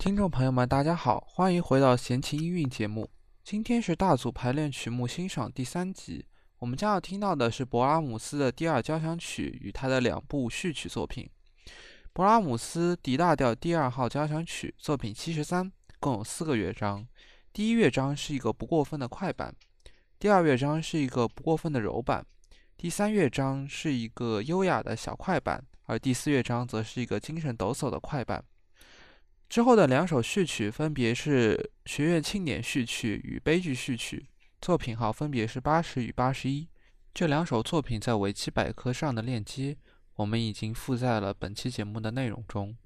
听众朋友们，大家好，欢迎回到闲情音韵节目。今天是大组排练曲目欣赏第三集，我们将要听到的是勃拉姆斯的第二交响曲与他的两部序曲作品。勃拉姆斯 D 大调第二号交响曲作品七十三，共有四个乐章。第一乐章是一个不过分的快板，第二乐章是一个不过分的柔板，第三乐章是一个优雅的小快板，而第四乐章则是一个精神抖擞的快板。之后的两首序曲分别是《学院庆典序曲》与《悲剧序曲》，作品号分别是八十与八十一。这两首作品在维基百科上的链接，我们已经附在了本期节目的内容中。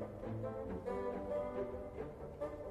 Thank you.